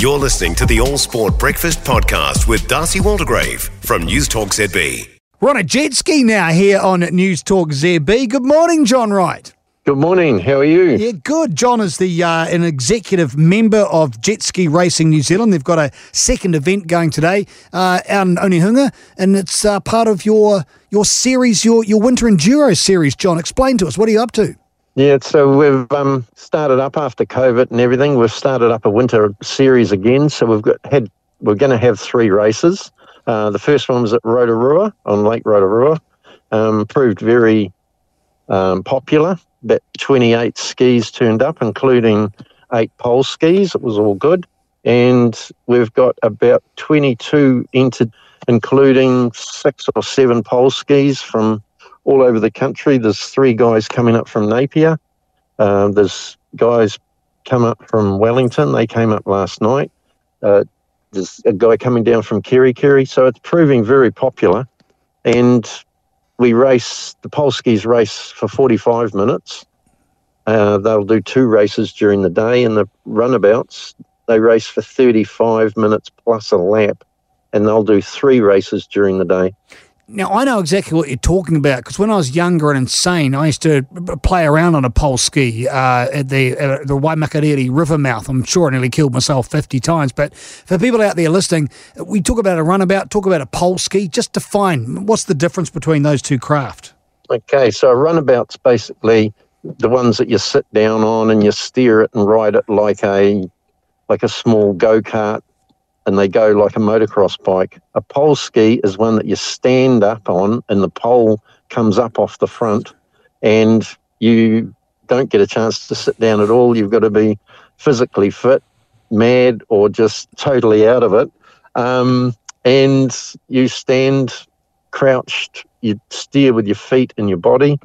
You're listening to the All Sport Breakfast Podcast with Darcy Waldegrave from News Talk ZB. We're on a jet ski now here on News Talk ZB. Good morning, John Wright. Good morning. How are you? Yeah, good. John is the uh, an executive member of Jet Ski Racing New Zealand. They've got a second event going today uh, out in Onehunga, and it's uh, part of your your series, your your Winter Enduro series. John, explain to us what are you up to? Yeah, so we've um, started up after COVID and everything. We've started up a winter series again. So we've got had we're going to have three races. Uh, the first one was at Rotorua on Lake Rotorua. Um, proved very um, popular. About 28 skis turned up, including eight pole skis. It was all good. And we've got about 22 entered, including six or seven pole skis from all over the country. There's three guys coming up from Napier. Uh, there's guys come up from Wellington. They came up last night. Uh, there's a guy coming down from Kerikeri. So it's proving very popular. And we race, the pole skis race for 45 minutes. Uh, they'll do two races during the day, and the runabouts, they race for 35 minutes plus a lap, and they'll do three races during the day. Now, I know exactly what you're talking about because when I was younger and insane, I used to play around on a pole ski uh, at the uh, the Waimakariri River mouth. I'm sure I nearly killed myself 50 times. But for people out there listening, we talk about a runabout, talk about a pole ski. Just define what's the difference between those two craft? Okay, so a runabout's basically the ones that you sit down on and you steer it and ride it like a like a small go kart and they go like a motocross bike. A pole ski is one that you stand up on and the pole comes up off the front and you don't get a chance to sit down at all. You've got to be physically fit, mad, or just totally out of it. Um, and you stand crouched, you steer with your feet and your body.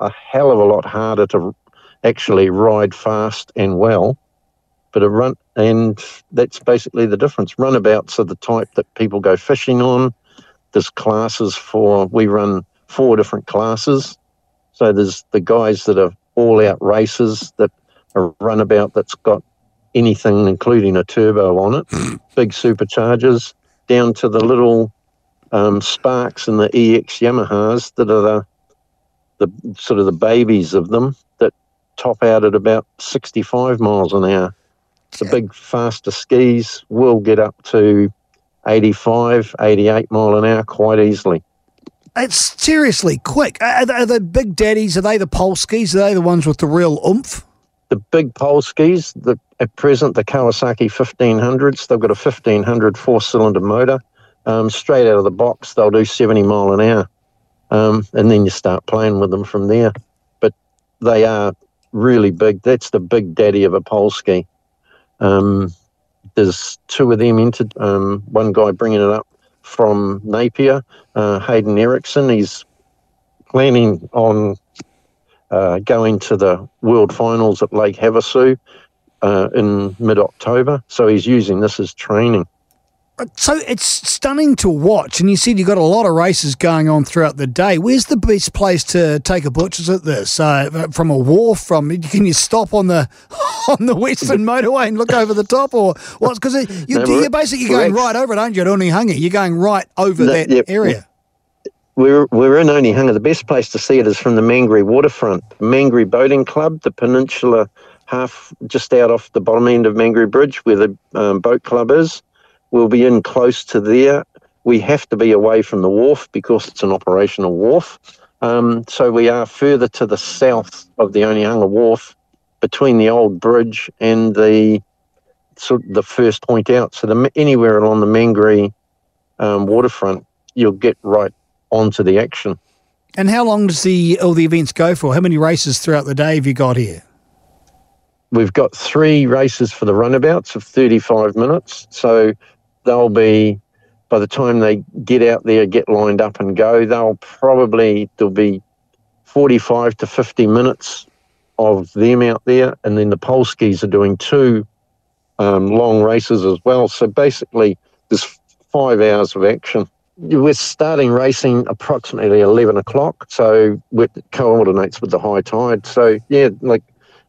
A hell of a lot harder to actually ride fast and well but a run, and that's basically the difference. Runabouts are the type that people go fishing on. There's classes for, we run four different classes. So there's the guys that are all out races that are runabout that's got anything, including a turbo on it, big superchargers, down to the little um, Sparks and the EX Yamahas that are the, the sort of the babies of them that top out at about 65 miles an hour. The big faster skis will get up to 85, 88 mile an hour quite easily. It's seriously quick. Are, are the big daddies, are they the pole skis? Are they the ones with the real oomph? The big pole skis, the, at present, the Kawasaki 1500s, they've got a 1500 four cylinder motor. Um, straight out of the box, they'll do 70 mile an hour. Um, and then you start playing with them from there. But they are really big. That's the big daddy of a pole ski. Um, there's two of them entered. Um, one guy bringing it up from Napier, uh, Hayden Erickson. He's planning on uh, going to the World Finals at Lake Havasu uh, in mid October. So he's using this as training. So it's stunning to watch, and you said you've got a lot of races going on throughout the day. Where's the best place to take a butcher's at this? Uh, from a wharf? From can you stop on the on the Western Motorway and look over the top, or what's Because you, no, you're basically going right over it, aren't you? At Onehunga, you're going right over no, that yep. area. We're, we're in Onehunga. The best place to see it is from the Mangere waterfront. Mangere Boating Club, the peninsula half just out off the bottom end of Mangere Bridge where the um, boat club is. We'll be in close to there. We have to be away from the wharf because it's an operational wharf. Um, so we are further to the south of the Onehunga Wharf between the old bridge and the sort of the first point out. So the, anywhere along the Mangere um, waterfront, you'll get right onto the action. And how long does the all the events go for? How many races throughout the day have you got here? We've got three races for the runabouts of 35 minutes. So they'll be by the time they get out there, get lined up and go, they'll probably there'll be 45 to 50 minutes of them out there, and then the pole skis are doing two um, long races as well. So basically, there's five hours of action. We're starting racing approximately 11 o'clock, so it coordinates with the high tide. So yeah, like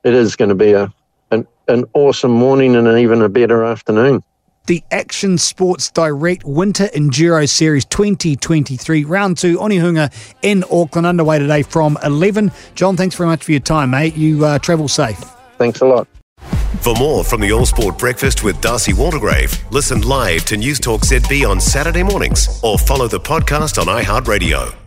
it is going to be a an an awesome morning and even a better afternoon. The Action Sports Direct Winter Enduro Series 2023, round two, Onehunga in Auckland, underway today from 11. John, thanks very much for your time, mate. You uh, travel safe. Thanks a lot. For more from the All Sport Breakfast with Darcy Waldegrave, listen live to News Talk ZB on Saturday mornings or follow the podcast on iHeartRadio.